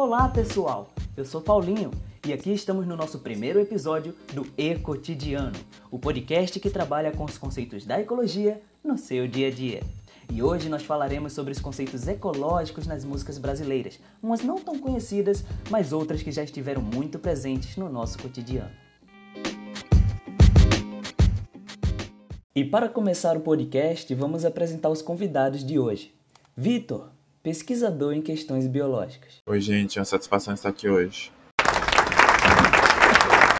Olá pessoal, eu sou Paulinho e aqui estamos no nosso primeiro episódio do E Cotidiano, o podcast que trabalha com os conceitos da ecologia no seu dia a dia. E hoje nós falaremos sobre os conceitos ecológicos nas músicas brasileiras, umas não tão conhecidas, mas outras que já estiveram muito presentes no nosso cotidiano. E para começar o podcast, vamos apresentar os convidados de hoje. Vitor, pesquisador em questões biológicas. Oi, gente, é uma satisfação estar aqui hoje.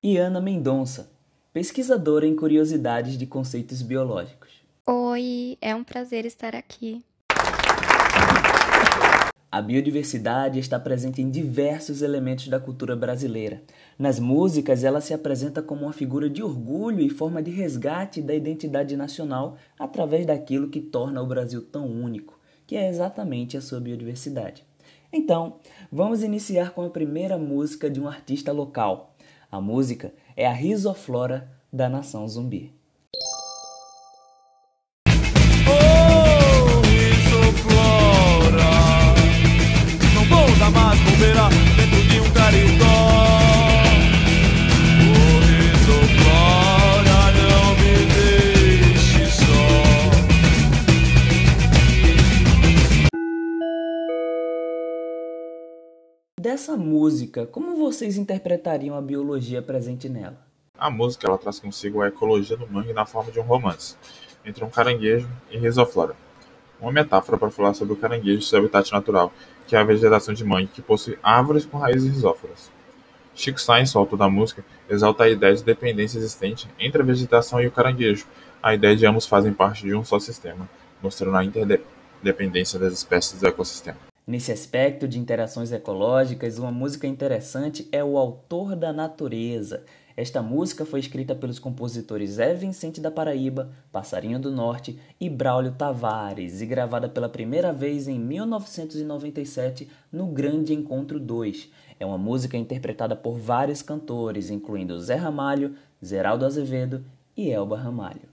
E Ana Mendonça, pesquisadora em curiosidades de conceitos biológicos. Oi, é um prazer estar aqui. A biodiversidade está presente em diversos elementos da cultura brasileira. Nas músicas, ela se apresenta como uma figura de orgulho e forma de resgate da identidade nacional através daquilo que torna o Brasil tão único que é exatamente a sua biodiversidade. Então, vamos iniciar com a primeira música de um artista local. A música é a Risoflora da Nação Zumbi. Dessa música, como vocês interpretariam a biologia presente nela? A música ela traz consigo a ecologia do mangue na forma de um romance entre um caranguejo e risoflora. Uma metáfora para falar sobre o caranguejo e seu habitat natural, que é a vegetação de mangue que possui árvores com raízes risóforas. Chico Sainz, o autor da música, exalta a ideia de dependência existente entre a vegetação e o caranguejo, a ideia de ambos fazem parte de um só sistema, mostrando a interdependência das espécies do ecossistema. Nesse aspecto de interações ecológicas, uma música interessante é O Autor da Natureza. Esta música foi escrita pelos compositores Zé Vicente da Paraíba, Passarinho do Norte e Braulio Tavares e gravada pela primeira vez em 1997 no Grande Encontro 2. É uma música interpretada por vários cantores, incluindo Zé Ramalho, Zeraldo Azevedo e Elba Ramalho.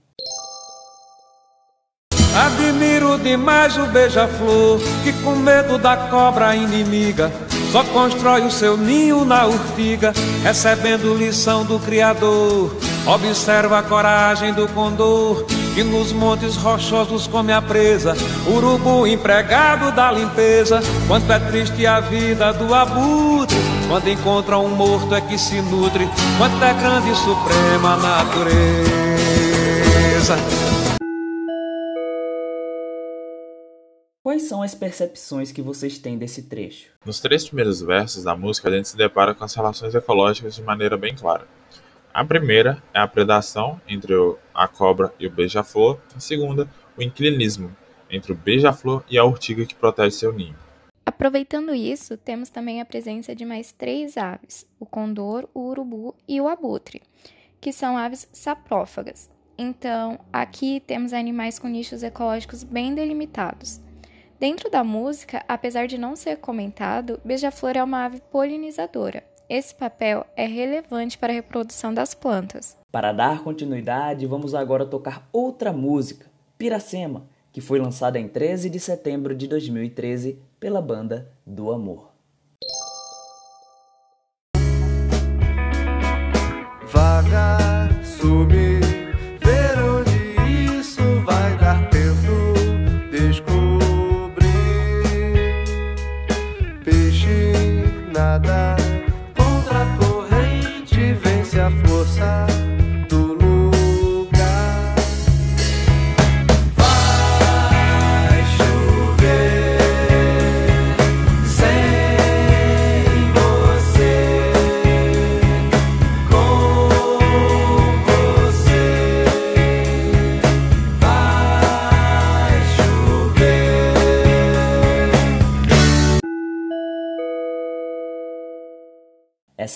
Demais o beija-flor que com medo da cobra inimiga só constrói o seu ninho na urtiga, recebendo lição do Criador. Observa a coragem do condor que nos montes rochosos come a presa, urubu empregado da limpeza. Quanto é triste a vida do abutre, quando encontra um morto é que se nutre. Quanto é grande e suprema a natureza. Quais são as percepções que vocês têm desse trecho? Nos três primeiros versos da música, a gente se depara com as relações ecológicas de maneira bem clara. A primeira é a predação entre a cobra e o beija-flor. A segunda, o inclinismo entre o beija-flor e a urtiga que protege seu ninho. Aproveitando isso, temos também a presença de mais três aves: o condor, o urubu e o abutre, que são aves saprófagas. Então, aqui temos animais com nichos ecológicos bem delimitados. Dentro da música, apesar de não ser comentado, beija-flor é uma ave polinizadora. Esse papel é relevante para a reprodução das plantas. Para dar continuidade, vamos agora tocar outra música, Piracema, que foi lançada em 13 de setembro de 2013 pela banda do Amor. Vagar, subir nada.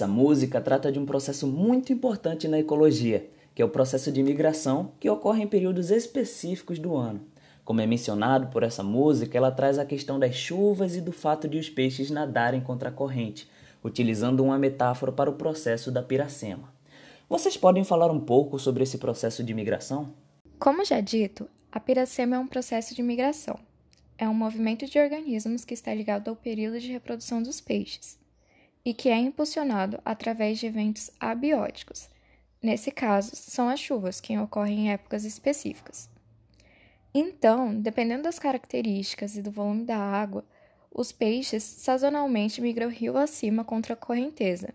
Essa música trata de um processo muito importante na ecologia, que é o processo de migração que ocorre em períodos específicos do ano. Como é mencionado por essa música, ela traz a questão das chuvas e do fato de os peixes nadarem contra a corrente, utilizando uma metáfora para o processo da piracema. Vocês podem falar um pouco sobre esse processo de migração? Como já dito, a piracema é um processo de migração. É um movimento de organismos que está ligado ao período de reprodução dos peixes. E que é impulsionado através de eventos abióticos. Nesse caso, são as chuvas que ocorrem em épocas específicas. Então, dependendo das características e do volume da água, os peixes sazonalmente migram rio acima contra a correnteza,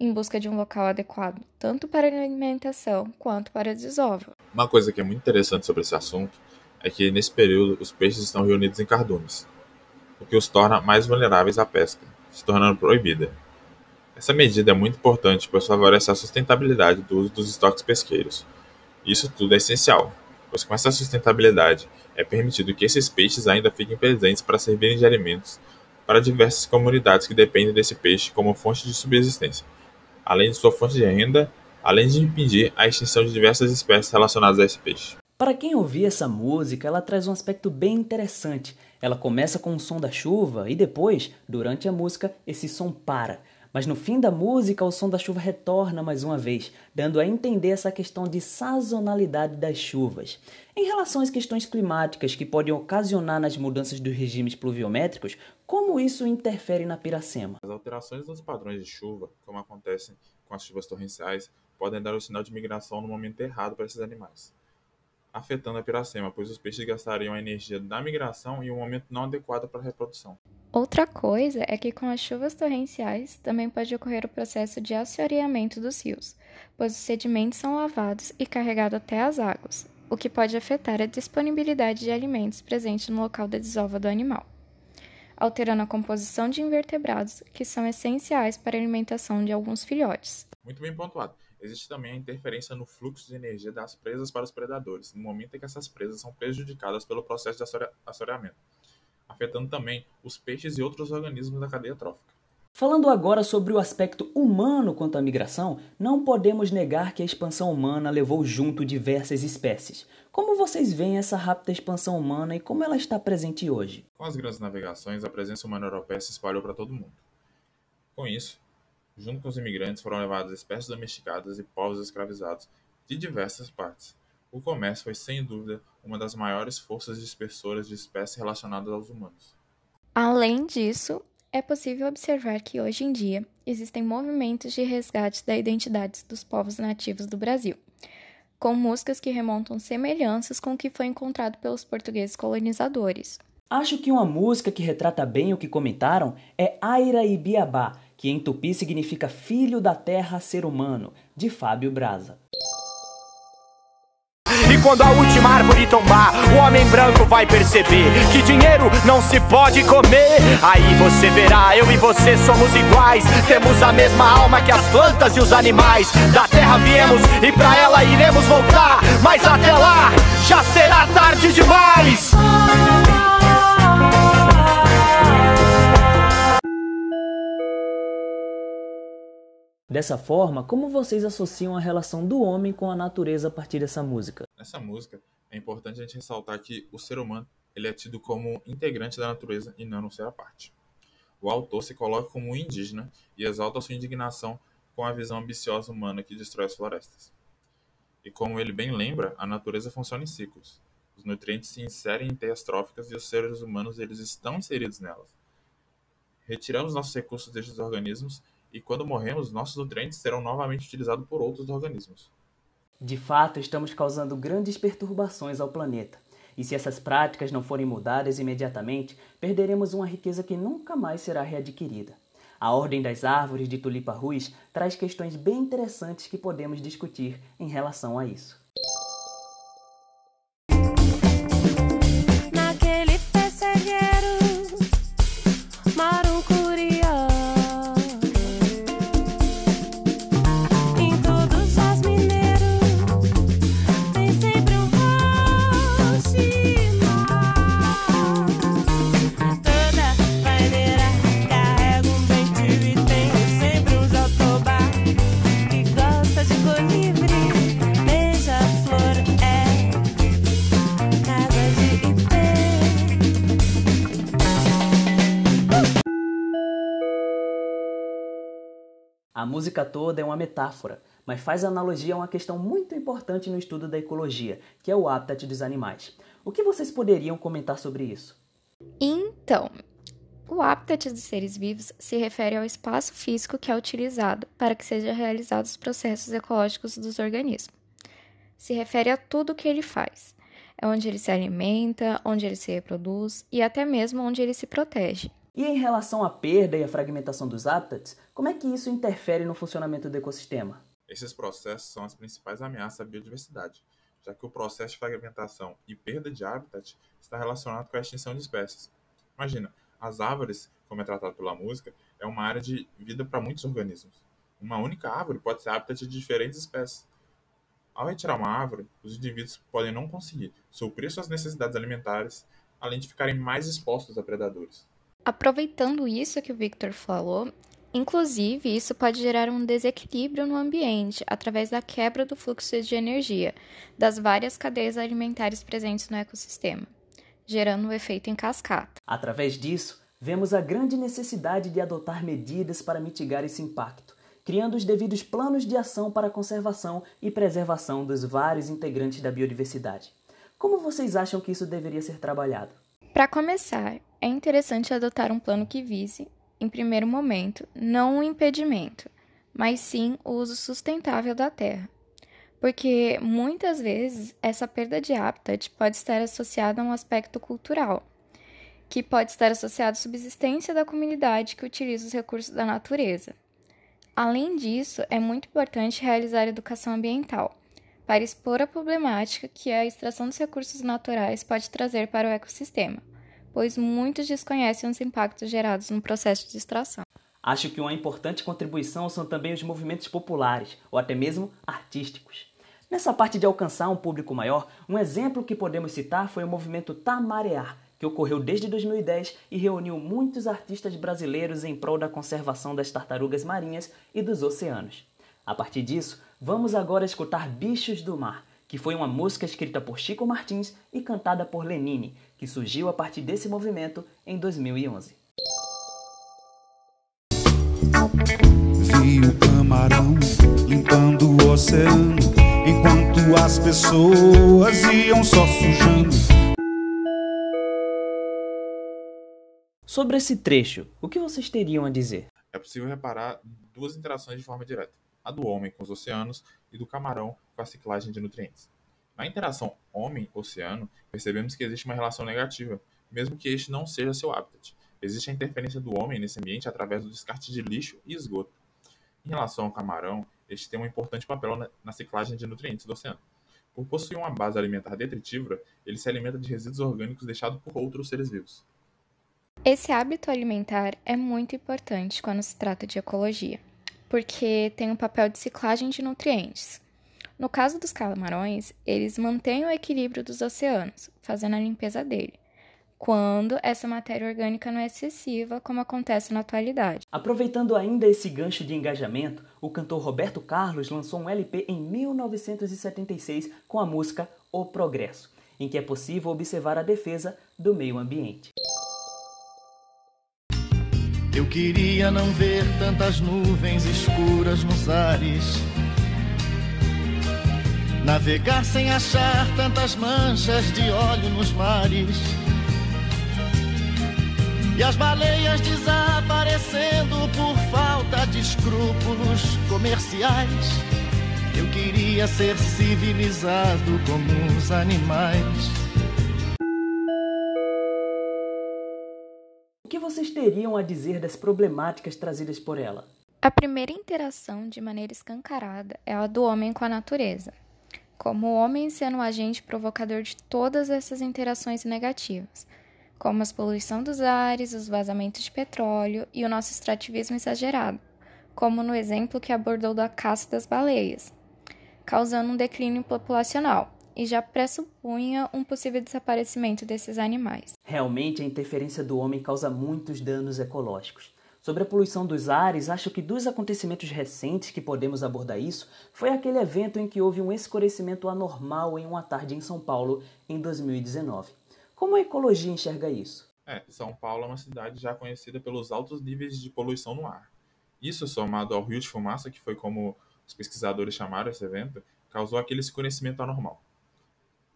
em busca de um local adequado tanto para alimentação quanto para desova. Uma coisa que é muito interessante sobre esse assunto é que nesse período os peixes estão reunidos em cardumes, o que os torna mais vulneráveis à pesca, se tornando proibida. Essa medida é muito importante pois favorece a sustentabilidade do uso dos estoques pesqueiros. Isso tudo é essencial, pois com essa sustentabilidade é permitido que esses peixes ainda fiquem presentes para servirem de alimentos para diversas comunidades que dependem desse peixe como fonte de subsistência, além de sua fonte de renda, além de impedir a extinção de diversas espécies relacionadas a esse peixe. Para quem ouvir essa música, ela traz um aspecto bem interessante. Ela começa com o som da chuva e depois, durante a música, esse som para. Mas no fim da música, o som da chuva retorna mais uma vez, dando a entender essa questão de sazonalidade das chuvas. Em relação às questões climáticas que podem ocasionar nas mudanças dos regimes pluviométricos, como isso interfere na Piracema? As alterações nos padrões de chuva, como acontecem com as chuvas torrenciais, podem dar o sinal de migração no momento errado para esses animais, afetando a Piracema, pois os peixes gastariam a energia da migração em um momento não adequado para a reprodução. Outra coisa é que com as chuvas torrenciais também pode ocorrer o processo de assoreamento dos rios, pois os sedimentos são lavados e carregados até as águas, o que pode afetar a disponibilidade de alimentos presente no local da desova do animal, alterando a composição de invertebrados que são essenciais para a alimentação de alguns filhotes. Muito bem pontuado. Existe também a interferência no fluxo de energia das presas para os predadores, no momento em que essas presas são prejudicadas pelo processo de assoreamento afetando também os peixes e outros organismos da cadeia trófica. Falando agora sobre o aspecto humano quanto à migração, não podemos negar que a expansão humana levou junto diversas espécies. Como vocês veem essa rápida expansão humana e como ela está presente hoje? Com as grandes navegações, a presença humana europeia se espalhou para todo mundo. Com isso, junto com os imigrantes foram levadas espécies domesticadas e povos escravizados de diversas partes, o comércio foi sem dúvida uma das maiores forças dispersoras de espécies relacionadas aos humanos. Além disso, é possível observar que hoje em dia existem movimentos de resgate da identidade dos povos nativos do Brasil, com músicas que remontam semelhanças com o que foi encontrado pelos portugueses colonizadores. Acho que uma música que retrata bem o que comentaram é Aira e Biabá, que em tupi significa filho da terra ser humano, de Fábio Braza. E quando a última árvore tombar, o homem branco vai perceber que dinheiro não se pode comer. Aí você verá, eu e você somos iguais. Temos a mesma alma que as plantas e os animais. Da terra viemos e pra ela iremos voltar. Mas até lá já será tarde demais. Dessa forma, como vocês associam a relação do homem com a natureza a partir dessa música? Nessa música, é importante a gente ressaltar que o ser humano ele é tido como integrante da natureza e não ser à parte. O autor se coloca como um indígena e exalta sua indignação com a visão ambiciosa humana que destrói as florestas. E como ele bem lembra, a natureza funciona em ciclos. Os nutrientes se inserem em teias tróficas e os seres humanos eles estão inseridos nelas. Retiramos nossos recursos destes organismos e quando morremos, nossos nutrientes serão novamente utilizados por outros organismos. De fato, estamos causando grandes perturbações ao planeta. E se essas práticas não forem mudadas imediatamente, perderemos uma riqueza que nunca mais será readquirida. A Ordem das Árvores de Tulipa Ruiz traz questões bem interessantes que podemos discutir em relação a isso. Música toda é uma metáfora, mas faz analogia a uma questão muito importante no estudo da ecologia, que é o habitat dos animais. O que vocês poderiam comentar sobre isso? Então, O habitat dos seres vivos se refere ao espaço físico que é utilizado para que sejam realizados os processos ecológicos dos organismos. Se refere a tudo o que ele faz. É onde ele se alimenta, onde ele se reproduz e até mesmo onde ele se protege. E em relação à perda e à fragmentação dos hábitats, como é que isso interfere no funcionamento do ecossistema? Esses processos são as principais ameaças à biodiversidade, já que o processo de fragmentação e perda de habitat está relacionado com a extinção de espécies. Imagina, as árvores, como é tratado pela música, é uma área de vida para muitos organismos. Uma única árvore pode ser habitat de diferentes espécies. Ao retirar uma árvore, os indivíduos podem não conseguir suprir suas necessidades alimentares, além de ficarem mais expostos a predadores. Aproveitando isso que o Victor falou, inclusive isso pode gerar um desequilíbrio no ambiente através da quebra do fluxo de energia das várias cadeias alimentares presentes no ecossistema, gerando o um efeito em cascata. Através disso, vemos a grande necessidade de adotar medidas para mitigar esse impacto, criando os devidos planos de ação para a conservação e preservação dos vários integrantes da biodiversidade. Como vocês acham que isso deveria ser trabalhado? Para começar, é interessante adotar um plano que vise, em primeiro momento, não um impedimento, mas sim o uso sustentável da terra. Porque muitas vezes essa perda de habitat pode estar associada a um aspecto cultural, que pode estar associado à subsistência da comunidade que utiliza os recursos da natureza. Além disso, é muito importante realizar educação ambiental, para expor a problemática que a extração dos recursos naturais pode trazer para o ecossistema pois muitos desconhecem os impactos gerados no processo de extração. Acho que uma importante contribuição são também os movimentos populares, ou até mesmo artísticos. Nessa parte de alcançar um público maior, um exemplo que podemos citar foi o movimento Tamarear, que ocorreu desde 2010 e reuniu muitos artistas brasileiros em prol da conservação das tartarugas marinhas e dos oceanos. A partir disso, vamos agora escutar Bichos do Mar, que foi uma música escrita por Chico Martins e cantada por Lenine, que surgiu a partir desse movimento em 2011. Vi o camarão limpando o oceano, enquanto as pessoas iam só sujando. Sobre esse trecho, o que vocês teriam a dizer? É possível reparar duas interações de forma direta a do homem com os oceanos e do camarão com a ciclagem de nutrientes. Na interação homem-oceano, percebemos que existe uma relação negativa, mesmo que este não seja seu habitat. Existe a interferência do homem nesse ambiente através do descarte de lixo e esgoto. Em relação ao camarão, este tem um importante papel na ciclagem de nutrientes do oceano. Por possuir uma base alimentar detritívola, ele se alimenta de resíduos orgânicos deixados por outros seres vivos. Esse hábito alimentar é muito importante quando se trata de ecologia porque tem um papel de ciclagem de nutrientes. No caso dos camarões, eles mantêm o equilíbrio dos oceanos, fazendo a limpeza dele, quando essa matéria orgânica não é excessiva, como acontece na atualidade. Aproveitando ainda esse gancho de engajamento, o cantor Roberto Carlos lançou um LP em 1976 com a música O Progresso, em que é possível observar a defesa do meio ambiente. Eu queria não ver tantas nuvens escuras nos ares. Navegar sem achar tantas manchas de óleo nos mares. E as baleias desaparecendo por falta de escrúpulos comerciais. Eu queria ser civilizado como os animais. O que vocês teriam a dizer das problemáticas trazidas por ela? A primeira interação de maneira escancarada é a do homem com a natureza, como o homem sendo o agente provocador de todas essas interações negativas, como a poluição dos ares, os vazamentos de petróleo e o nosso extrativismo exagerado, como no exemplo que abordou da caça das baleias, causando um declínio populacional, e já pressupunha um possível desaparecimento desses animais. Realmente, a interferência do homem causa muitos danos ecológicos. Sobre a poluição dos ares, acho que dos acontecimentos recentes que podemos abordar isso foi aquele evento em que houve um escurecimento anormal em uma tarde em São Paulo em 2019. Como a ecologia enxerga isso? É, São Paulo é uma cidade já conhecida pelos altos níveis de poluição no ar. Isso, somado ao rio de fumaça, que foi como os pesquisadores chamaram esse evento, causou aquele escurecimento anormal.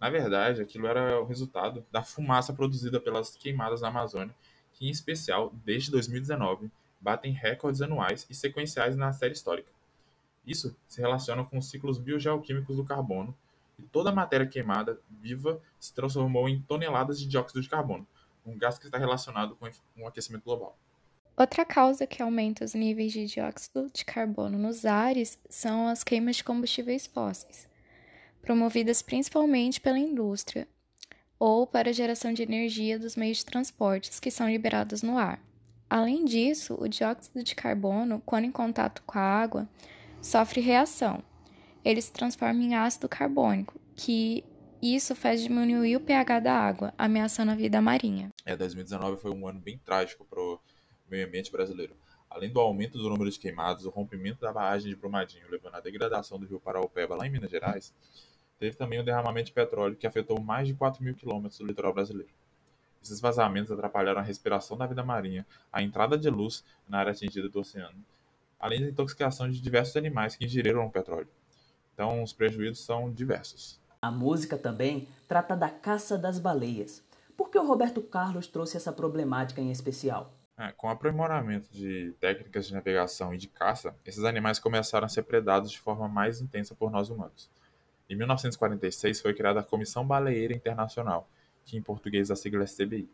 Na verdade, aquilo era o resultado da fumaça produzida pelas queimadas na Amazônia que, em especial, desde 2019, batem recordes anuais e sequenciais na série histórica. Isso se relaciona com os ciclos biogeoquímicos do carbono, e toda a matéria queimada viva se transformou em toneladas de dióxido de carbono, um gás que está relacionado com o aquecimento global. Outra causa que aumenta os níveis de dióxido de carbono nos ares são as queimas de combustíveis fósseis, promovidas principalmente pela indústria ou para a geração de energia dos meios de transportes que são liberados no ar. Além disso, o dióxido de carbono, quando em contato com a água, sofre reação. Ele se transforma em ácido carbônico, que isso faz diminuir o pH da água, ameaçando a vida marinha. É, 2019 foi um ano bem trágico para o meio ambiente brasileiro. Além do aumento do número de queimados, o rompimento da barragem de Brumadinho, levando à degradação do rio Paraopeba, lá em Minas Gerais, teve também o derramamento de petróleo que afetou mais de 4 mil quilômetros do litoral brasileiro. Esses vazamentos atrapalharam a respiração da vida marinha, a entrada de luz na área atingida do oceano, além da intoxicação de diversos animais que ingeriram o petróleo. Então, os prejuízos são diversos. A música também trata da caça das baleias. Por que o Roberto Carlos trouxe essa problemática em especial? É, com o aprimoramento de técnicas de navegação e de caça, esses animais começaram a ser predados de forma mais intensa por nós humanos. Em 1946 foi criada a Comissão Baleeira Internacional, que em português a sigla é CBI.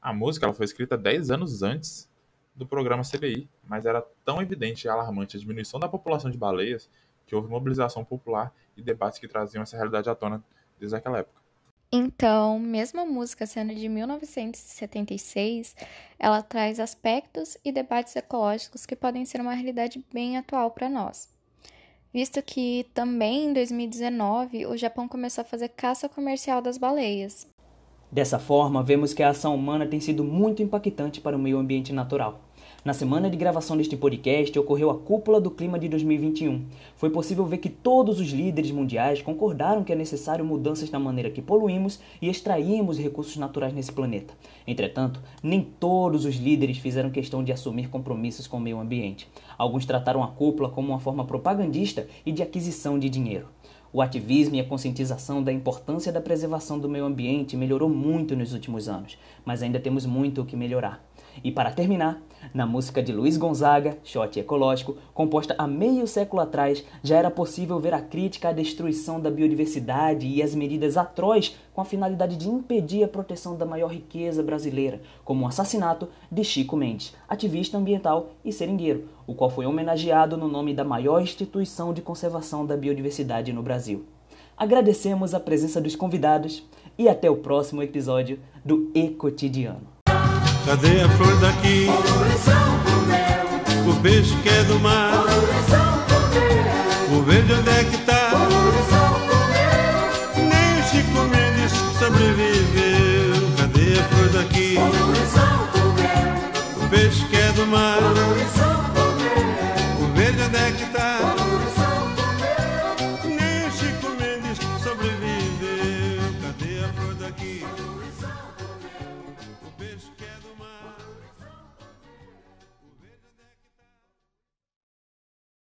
A música ela foi escrita 10 anos antes do programa CBI, mas era tão evidente e alarmante a diminuição da população de baleias que houve mobilização popular e debates que traziam essa realidade à tona desde aquela época. Então, mesmo a música sendo de 1976, ela traz aspectos e debates ecológicos que podem ser uma realidade bem atual para nós. Visto que também em 2019 o Japão começou a fazer caça comercial das baleias. Dessa forma, vemos que a ação humana tem sido muito impactante para o meio ambiente natural. Na semana de gravação deste podcast ocorreu a Cúpula do Clima de 2021. Foi possível ver que todos os líderes mundiais concordaram que é necessário mudanças na maneira que poluímos e extraímos recursos naturais nesse planeta. Entretanto, nem todos os líderes fizeram questão de assumir compromissos com o meio ambiente. Alguns trataram a cúpula como uma forma propagandista e de aquisição de dinheiro. O ativismo e a conscientização da importância da preservação do meio ambiente melhorou muito nos últimos anos, mas ainda temos muito o que melhorar. E para terminar, na música de Luiz Gonzaga, Shot Ecológico, composta há meio século atrás, já era possível ver a crítica à destruição da biodiversidade e as medidas atroz com a finalidade de impedir a proteção da maior riqueza brasileira, como o assassinato de Chico Mendes, ativista ambiental e seringueiro, o qual foi homenageado no nome da maior instituição de conservação da biodiversidade no Brasil. Agradecemos a presença dos convidados e até o próximo episódio do E Cotidiano. Cadê a flor daqui? O peixe que é do mar. O verde onde é que